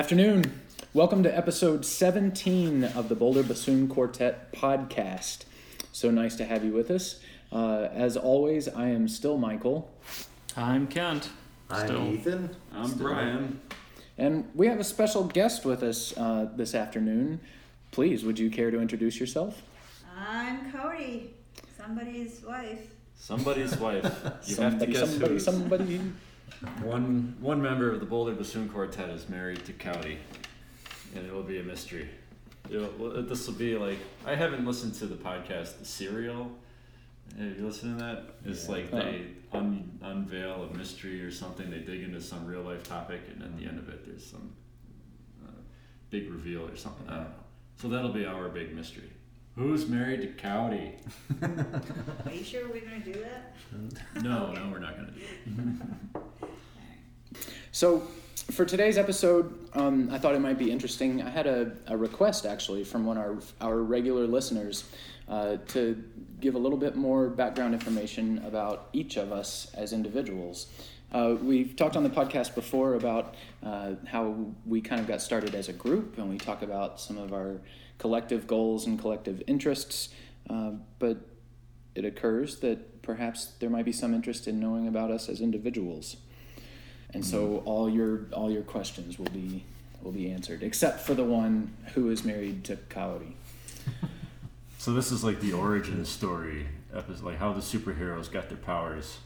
afternoon. Welcome to episode 17 of the Boulder Bassoon Quartet podcast. So nice to have you with us. Uh, as always, I am still Michael, I'm Kent. I'm Still. Ethan. I'm Brian. and we have a special guest with us uh, this afternoon. Please, would you care to introduce yourself? I'm Cody, somebody's wife. Somebody's wife. You have to guess somebody, who. somebody. One one member of the Boulder Bassoon Quartet is married to Cowdy, and it will be a mystery. It'll, this will be like I haven't listened to the podcast The Serial. Have you listened to that? It's like they un, unveil a mystery or something. They dig into some real life topic, and at the end of it, there's some uh, big reveal or something. I don't know. So that'll be our big mystery. Who's married to Cowdy? Are you sure we're gonna do that? No, no, we're not gonna do it. So, for today's episode, um, I thought it might be interesting. I had a, a request actually from one of our, our regular listeners uh, to give a little bit more background information about each of us as individuals. Uh, we've talked on the podcast before about uh, how we kind of got started as a group, and we talk about some of our collective goals and collective interests. Uh, but it occurs that perhaps there might be some interest in knowing about us as individuals and hmm. so all your all your questions will be will be answered except for the one who is married to Kaori. So this is like the origin story episode, like how the superheroes got their powers.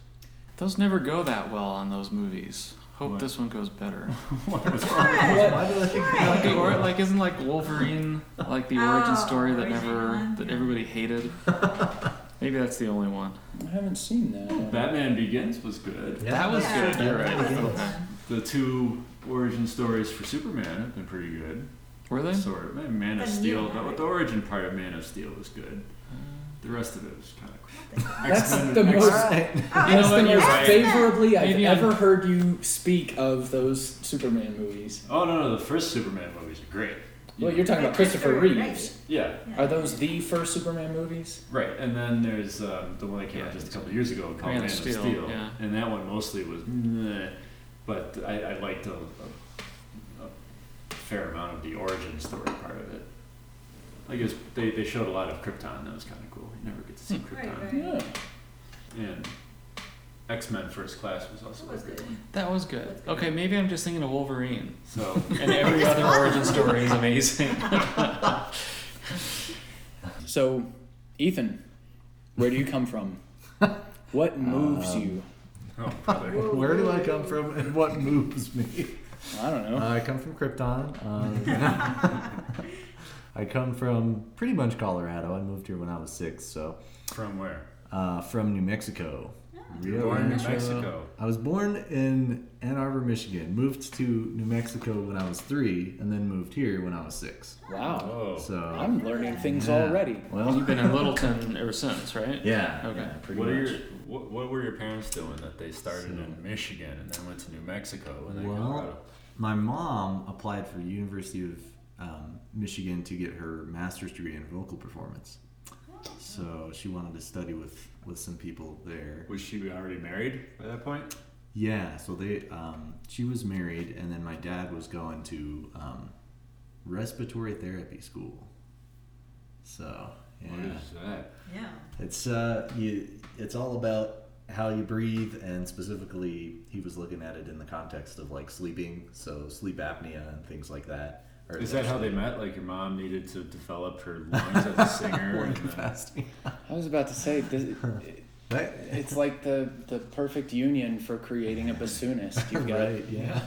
Those never go that well on those movies. Hope What? this one goes better. what was Why do I like, the or, like isn't like Wolverine like the origin Oh, story that never one, that everybody hated? Maybe that's the only one. I haven't seen that. Batman Begins was good. Yeah, that was Yeah. good. You're right. That. The two origin stories for Superman have been pretty good. Were they? Sort of. Maybe Man of The Steel, new but one. the origin part of Man of Steel was good. The rest of it was kind of. That's X-Men- oh, the X- most. Right. Oh, That's know the you're most right. favorably I've Maybe I'm- ever heard you speak of those Superman movies. Oh no, no, the first Superman movies are great. Well, you're talking about Christopher Reeves. Yeah, Are those the first Superman movies? right. And then there's um, the one that came out just a couple years ago called Man Man, of of Steel, Steel, yeah. and that one mostly was, meh, but I, I liked a, a, a fair amount of the origin story part of it. I guess they, they showed a lot of Krypton. That was kind of cool. You never get to see Right, Krypton. right. Yeah. And X Men First Class was also That was good good. That was good. Okay, maybe I'm just thinking of Wolverine. So And every other origin story is amazing. So, Ethan, where do you come from? What moves Um, you? oh. Where do I come from and what moves me? I don't know. I come from Krypton. Uh, I come from pretty much Colorado. I moved here when I was six, so From where? uh, from New Mexico. Rio Born in Mexico. I was born in Ann Arbor, Michigan. Moved to New Mexico when I was three, and then moved here when I was six. wow. Oh. So I'm learning things yeah. already. Well, You've been in Littleton ever since, right? yeah. Okay. yeah, pretty What are your what, what were your parents doing that they started in Michigan and then went to New Mexico and then Well, Colorado? my mom applied for University of um, Michigan to get her master's degree in vocal performance. So she wanted to study with with some people there. Was she already married by that point? Yeah, so they um, she was married, and then my dad was going to um, respiratory therapy school. So yeah, What is that? Yeah. it's uh, you, it's all about how you breathe, and specifically, he was looking at it in the context of like sleeping, so sleep apnea and things like that. Or Is that how they met? Like your mom needed to develop her lungs as a singer, Lung and then, capacity. I was about to say, this, That- it's like the, the perfect union for creating a bassoonist. You've got right, yeah.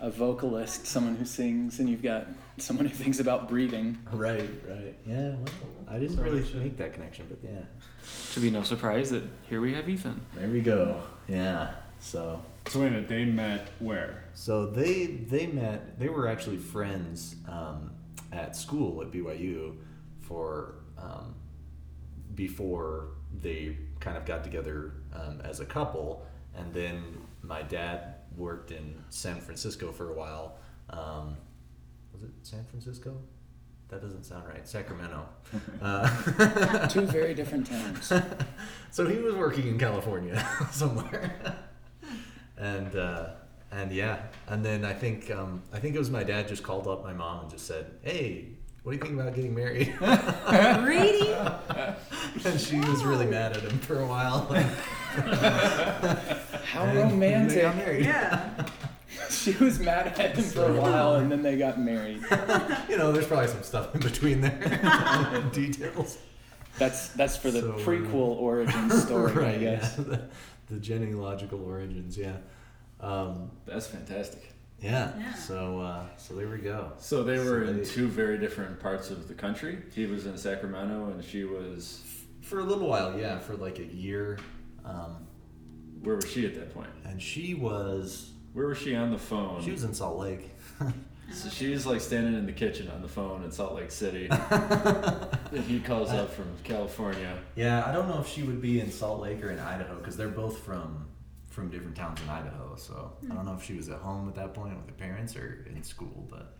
a vocalist, someone who sings, and you've got someone who thinks about breathing. right, right. Yeah, well, I didn't really make that connection, but yeah. Should be no surprise that here we have Ethan. There we go. Yeah. So so wait a minute, they met where? so they they met they were actually friends um, at school at BYU for um, before they kind of got together um, as a couple and then my dad worked in San Francisco for a while. Um, was it San Francisco? That doesn't sound right. Sacramento. Uh, Two very different towns. so he was working in California somewhere, and uh, and yeah, and then I think um, I think it was my dad just called up my mom and just said, "Hey, what do you think about getting married?" Really? and she was really mad at him for a while. How And They got romantic. married. Yeah. She was mad at him for a while and then they got married. You know, there's probably some stuff in between there, details. That's that's for the So, uh, prequel origin story, I guess. yeah. The, the genealogical origins, yeah. Um, That's fantastic. yeah. Yeah. So uh, so there we go. So they were So in they- two very different parts of the country. He was in Sacramento, and she was. For a little while, yeah, for like a year. Um, Where was she at that point? and she was Where was she on the phone? she was in Salt Lake. So she's like standing in the kitchen on the phone in Salt Lake City. and he calls up from California. Yeah, I don't know if she would be in Salt Lake or in Idaho because they're both from from different towns in Idaho. So I don't know if she was at home at that point with her parents or in school, but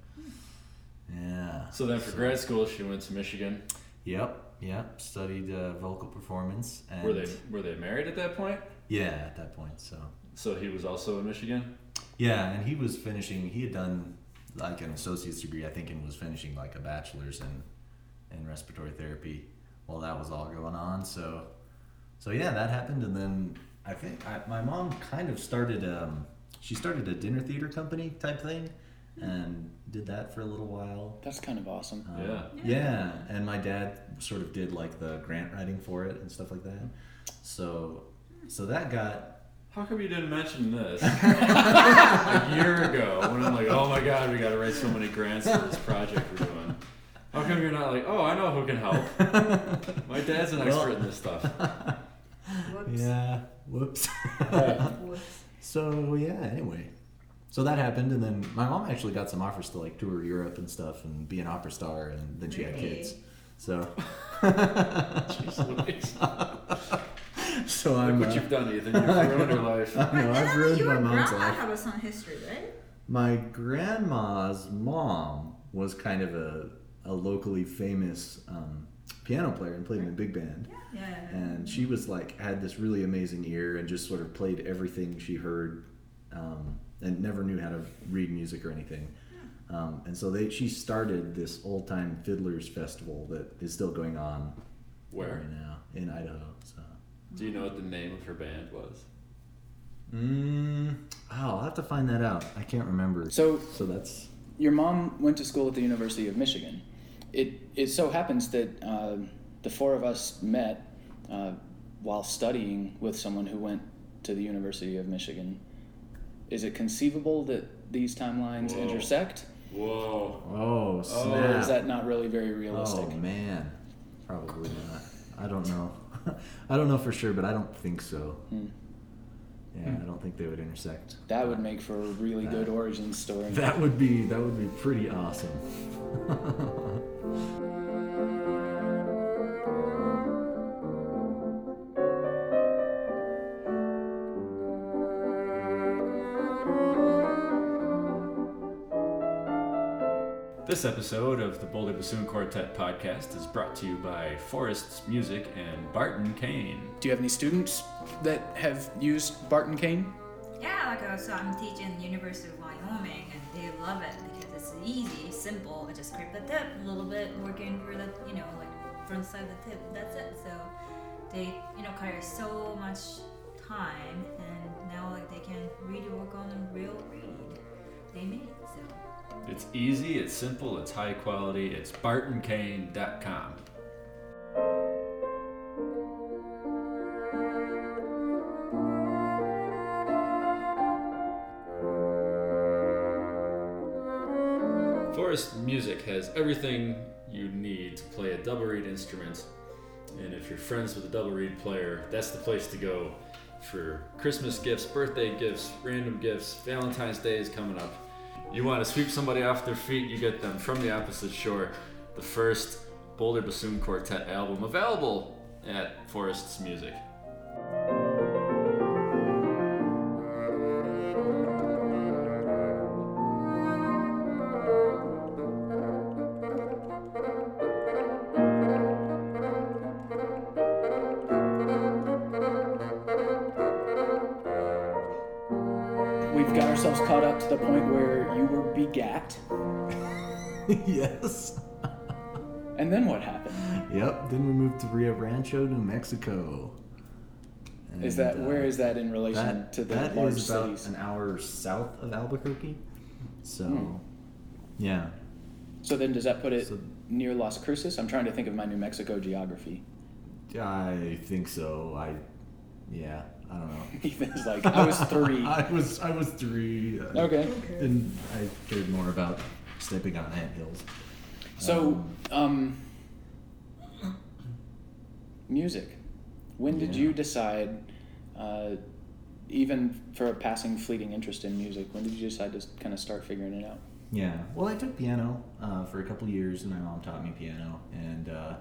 yeah. So then for grad school, she went to Michigan. Yep, yep. Studied uh, vocal performance. And Were they were they married at that point? Yeah, at that point. So So he was also in Michigan. yeah, and he was finishing. He had done like an associate's degree, I think, and was finishing like a bachelor's in in respiratory therapy while that was all going on. So so yeah, that happened, and then I think I, my mom kind of started. Um, she started a dinner theater company type thing, and did that for a little while. That's kind of awesome. Um, Yeah. Yeah, and my dad sort of did like the grant writing for it and stuff like that. So, so that got How come you didn't mention this a year ago when I'm like, oh my god, we got to write so many grants for this project we're doing? How come you're not like, oh, I know who can help? My dad's an Well- expert in this stuff. Whoops. yeah. Whoops. Whoops. so yeah. Anyway, so that happened, and then my mom actually got some offers to like tour Europe and stuff and be an opera star, and then she had Really? kids. So, Jeez Louise. So Look I'm. what uh, you've done, Ethan. You've ruined her life. I know, I've ruined my mom's grandma life. have a some history, right? My grandma's mom was kind of a, a locally famous um, piano player and played in a big band. Yeah. yeah, yeah. And she was like, had this really amazing ear and just sort of played everything she heard um, and never knew how to read music or anything. Um, and so they, she started this old time fiddlers festival that is still going on Where? right now in Idaho. So, Do you know what the name of her band was? mm, oh, I'll have to find that out. I can't remember. So so that's your mom went to school at the University of Michigan. It it so happens that uh, the four of us met uh, while studying with someone who went to the University of Michigan. Is it conceivable that these timelines Whoa. intersect, Whoa. oh or is that not really very realistic? Oh man, probably not. I don't know. I don't know for sure, but I don't think so. Hmm. Yeah, I don't think they would intersect. That would make for a really good origin story. That would be that would be pretty awesome. This episode of the Boulder Bassoon Quartet podcast is brought to you by Forrest's Music and Barton Kane. Do you have any students that have used Barton Kane? Yeah, like uh, so I'm teaching the University of Wyoming, and they love it because it's easy, simple. I just scrape the tip a little bit, working for the you know like front side of the tip. That's it. So they you know carry so much time, and now like they can really work on a real reed they made. It's easy, it's simple, it's high quality. It's bartonkane.com. Forrest Music has everything you need to play a double reed instrument. And if you're friends with a double reed player, that's the place to go for Christmas gifts, birthday gifts, random gifts. Valentine's Day is coming up. You want to sweep somebody off their feet, you get them from the opposite shore. The first Boulder Bassoon Quartet album available at Forrest's Music. We've got ourselves caught up to the point where you were begat. yes. And then what happened? Yep. Then we moved to Rio Rancho, New Mexico. Is that uh, where is that in relation that, to the that large is about cities? an hour south of Albuquerque. So, Hmm. yeah. So then, does that put it So- near Las Cruces? I'm trying to think of my New Mexico geography. I think so. I, yeah. I don't know. Ethan's like, I was three. I was I was three. uh, Okay. And I cared more about stepping on ant hills. So, um, music. When did Yeah. you decide, uh, even for a passing fleeting interest in music, when did you decide to kind of start figuring it out? Yeah. Well, I took piano uh, for a couple years, and my mom taught me piano. And uh,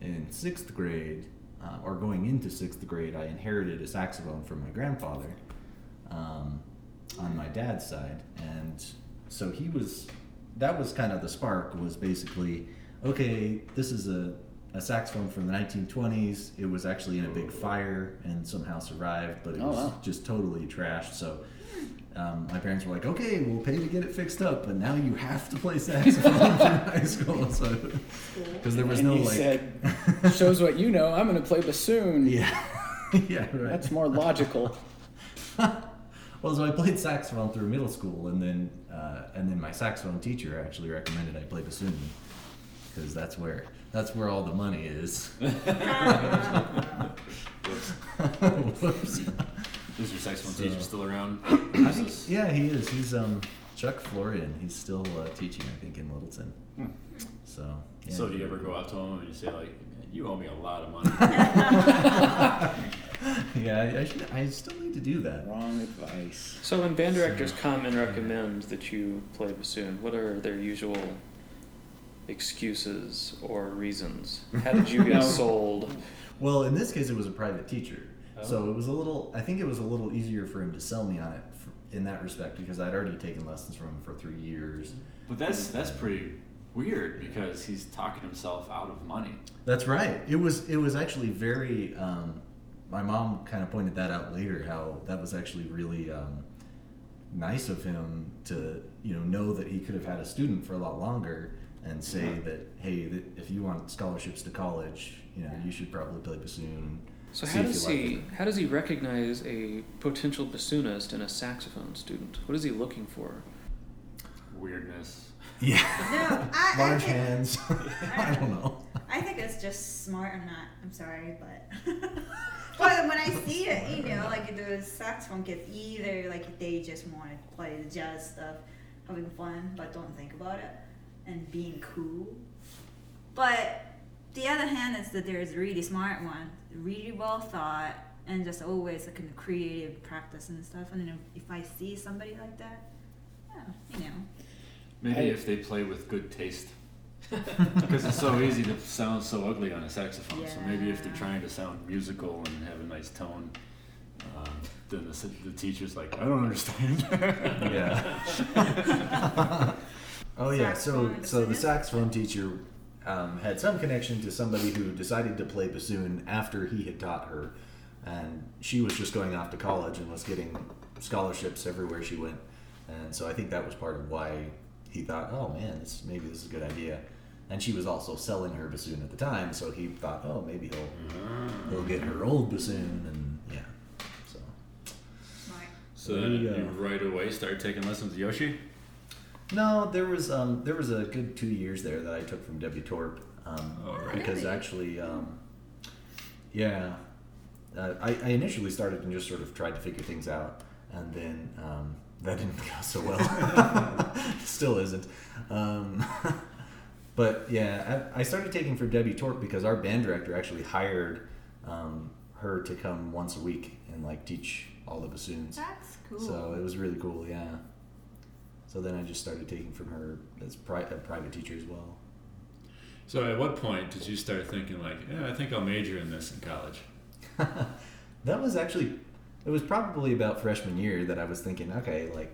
in sixth grade, uh, or going into sixth grade, I inherited a saxophone from my grandfather um, on my dad's side, and so he was. That was kind of the spark. Was basically, okay, this is a, a saxophone from the 1920s. It was actually in a big fire and somehow survived, but it Oh, was wow. just totally trashed. So um, my parents were like, okay, we'll pay to get it fixed up, but now you have to play saxophone through high school. So, because there was and no you like, said, shows what you know. I'm going to play bassoon. yeah, yeah, right. That's more logical. well, so I played saxophone through middle school, and then uh, and then my saxophone teacher actually recommended I play bassoon because that's where that's where all the money is. Whoops. Is your saxophone So- teacher still around? I think, yeah, he is. He's um Chuck Florian. He's still uh, teaching, I think, in Littleton. Hmm. So. Yeah. So do you ever go out to him and you say like, "You owe me a lot of money"? yeah, I, I should. I still need to do that. Wrong advice. So when band directors come and recommend that you play bassoon, what are their usual excuses or reasons? How did you get sold? Well, in this case, it was a private teacher, so Oh. it was a little. I think it was a little easier for him to sell me on it in that respect because I'd already taken lessons from him for three years. But that's that's pretty weird because he's talking himself out of money. That's right. It was. It was actually very. Um, my mom kind of pointed that out later. How that was actually really um, nice of him to you know know that he could have had a student for a lot longer and say that hey, if you want scholarships to college, you know, you should probably play bassoon. So how does you like he it. how does he recognize a potential bassoonist and a saxophone student? What is he looking for? Weirdness. Yeah. No, I, I Large think, hands. I don't know. I think it's just smart. I'm not. I'm sorry, but. but when I see it, you know, like the saxophone kids, either like they just want to play the jazz stuff, having fun, but don't think about it, and being cool. But the other hand is that there's really smart one, really well thought, and just always like in creative practice and stuff. And if I see somebody like that, yeah, you know. Maybe I- if they play with good taste. Because it's so easy to sound so ugly on a saxophone. So maybe if they're trying to sound musical and have a nice tone, um, then the, the teacher's like, I don't understand. Yeah. oh yeah. So Saxophone so the saxophone teacher um, had some connection to somebody who decided to play bassoon after he had taught her, and she was just going off to college and was getting scholarships everywhere she went, and so I think that was part of why he thought, oh man, this maybe this is a good idea. And she was also selling her bassoon at the time, so he thought, oh, maybe he'll he'll get her old bassoon, and yeah. So Smart. so There then you you right away started taking lessons with Yoshi? No, there was um, there was a good two years there that I took from Debbie Torp um, Oh, right. because Really? actually, um, yeah, uh, I, I initially started and just sort of tried to figure things out, and then um, that didn't go so well. Still isn't. Um, but yeah, I, I started taking from Debbie Torp because our band director actually hired um, her to come once a week and like teach all the bassoons. That's cool. So it was really cool, yeah. So then I just started taking from her as pri- a private teacher as well. So at what point did you start thinking like, yeah, I think I'll major in this in college? that was actually, it was probably about freshman year that I was thinking, okay, like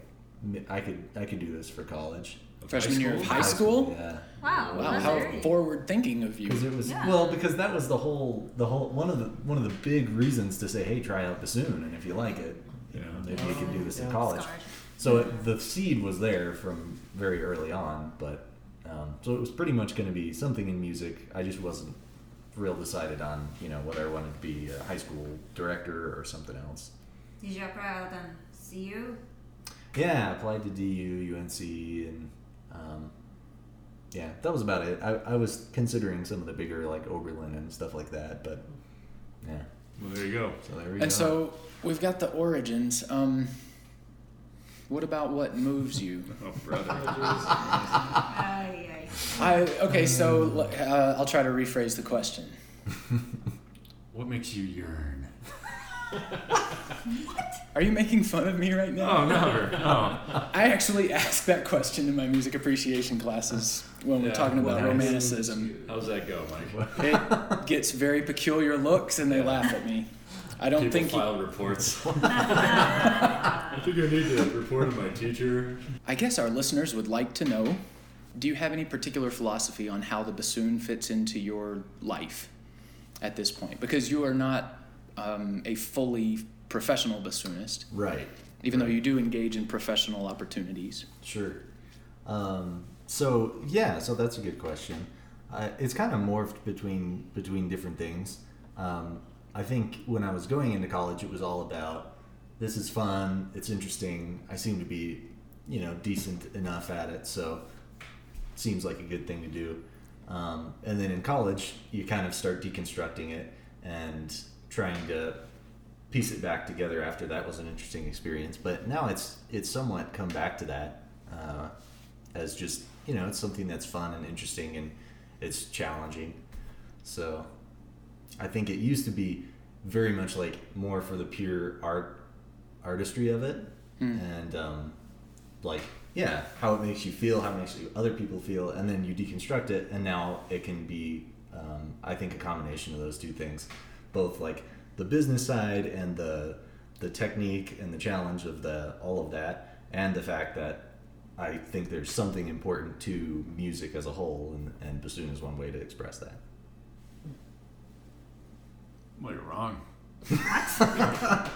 I could I could do this for college. Freshman year of school? high school? Yeah. Wow, Wow, that's how early. forward thinking of you. Because it was Yeah. well, because that was the whole the whole one of the one of the big reasons to say, hey, try out bassoon, and if you like it, you know, Yeah. maybe you could do this in college. Scholarship. So it, the seed was there from very early on, but um, so it was pretty much going to be something in music. I just wasn't real decided on you know whether I wanted to be a high school director or something else. Did you apply out on CU? Yeah, I applied to DU, UNC, and um, yeah, that was about it. I, I was considering some of the bigger like Oberlin and stuff like that, but yeah. Well, there you go. So there we go. And so we've got the origins. Um, what about what moves you? Oh, brother. Ay, ay. I okay, so uh, I'll try to rephrase the question. what makes you yearn? What? Are you making fun of me right now? Oh, no. No. I actually asked that question in my music appreciation classes when we're talking about nice. romanticism. How's that go, Mike? It gets very peculiar looks, and they laugh at me. I don't People think. You, file reports. I think I need to report to my teacher. I guess our listeners would like to know: Do you have any particular philosophy on how the bassoon fits into your life at this point? Because you are not um, a fully professional bassoonist, right. even though you do engage in professional opportunities. Sure. Um, so yeah, so that's a good question. Uh, it's kind of morphed between between different things. Um, I think when I was going into college, it was all about this is fun, it's interesting. I seem to be, you know, decent enough at it, so seems like a good thing to do. Um, and then in college, you kind of start deconstructing it and trying to piece it back together after that was an interesting experience. But now it's it's somewhat come back to that uh, as just you know it's something that's fun and interesting and it's challenging. So I think it used to be very much like more for the pure art artistry of it. Hmm. and um, like yeah how it makes you feel how it makes you, other people feel and then you deconstruct it and now it can be um, i think a combination of those two things. Both like the business side and the the technique and the challenge of the all of that and the fact that i think there's something important to music as a whole and, and bassoon is one way to express that Well, you're wrong. uh,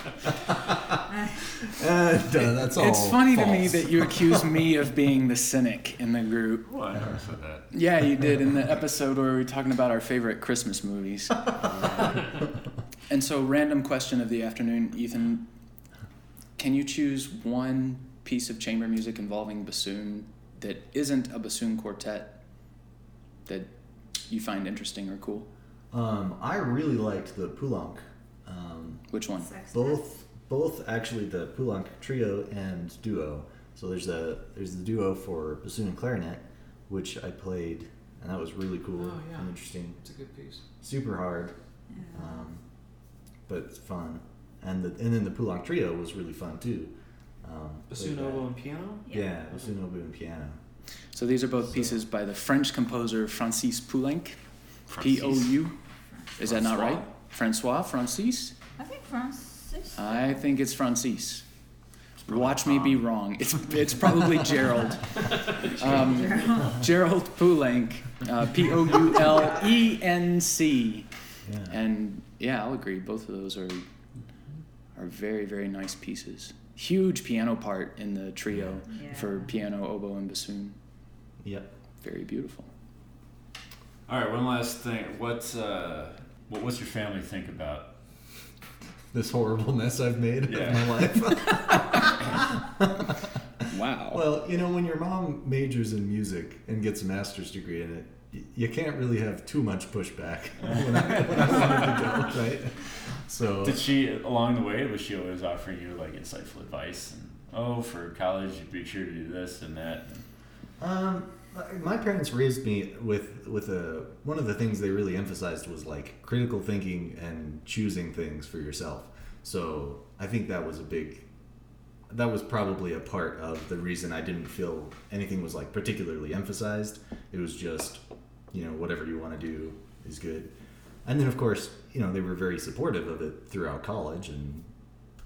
that's all It's funny to me that you accuse me of being the cynic in the group. Well, I never said that. Yeah, you did in the episode where we were talking about our favorite Christmas movies. and so, random question of the afternoon, Ethan. Can you choose one piece of chamber music involving bassoon that isn't a bassoon quartet that you find interesting or cool? Um, i really liked the poulenc um, Which one? Sextet? both both actually the Poulenc trio and duo. So there's a there's the duo for bassoon and clarinet, which I played, and that was really cool Oh, yeah. and interesting. It's a good piece. Super hard, Yeah. um, but fun. And the and then the Poulenc trio was really fun too. Um, Bassoon, played oboe, and piano. Yeah, bassoon, oboe, and piano. So, these are both pieces by the French composer Francis Poulenc. P O U. Is that not right? Francois Francis? I think Francis. I think it's Francis. Watch me be wrong. It's it's probably Gerald. Um, Gerald Poulenc, uh, P O U L E N C, Yeah. and yeah, I'll agree. Both of those are are very very nice pieces. Huge piano part in the trio Yeah. for piano, oboe, and bassoon. Yep. Very beautiful. All right, one last thing. What's uh, what, what's your family think about? This horrible mess I've made Yeah. of my life. Wow. Well, you know, when your mom majors in music and gets a master's degree in it, y- you can't really have too much pushback when I, when I wanted to go, right? So, Did she along the way was she always offering you like insightful advice and oh for college you be sure to do this and that? um, my parents raised me with with a one of the things they really emphasized was like critical thinking and choosing things for yourself. So I think that was a big. That was probably a part of the reason I didn't feel anything was like particularly emphasized. It was just, you know, whatever you want to do is good. And then of course, you know, they were very supportive of it throughout college and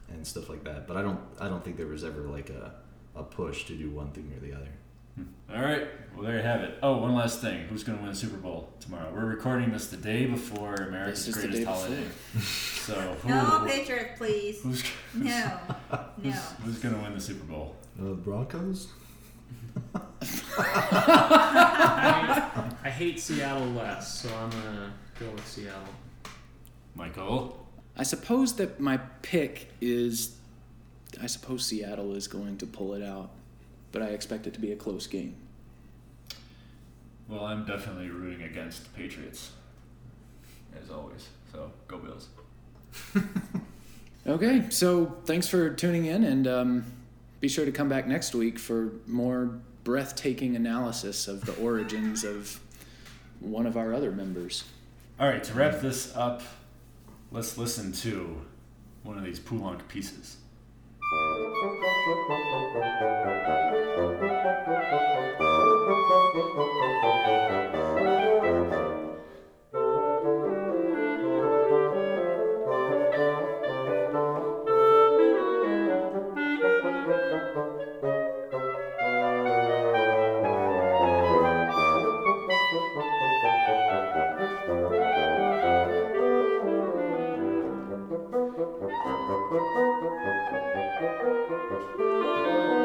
and stuff like that. But I don't I don't think there was ever like a a push to do one thing or the other. All right, well there you have it. Oh, one last thing. Who's going to win the Super Bowl tomorrow? We're recording this the day before America's This greatest holiday. So who? No Patriot, please. Who's? No. No. Who's gonna win the Super Bowl? Uh, Broncos. I, I hate Seattle less, so I'm gonna go with Seattle. Michael. I suppose that my pick is. I suppose Seattle is going to pull it out, but I expect it to be a close game. Well, I'm definitely rooting against the Patriots, as always. So go Bills. Okay, so thanks for tuning in, and um, be sure to come back next week for more breathtaking analysis of the origins of one of our other members. All right, to wrap this up, let's listen to one of these Poulenc pieces. Thank you. Thank you.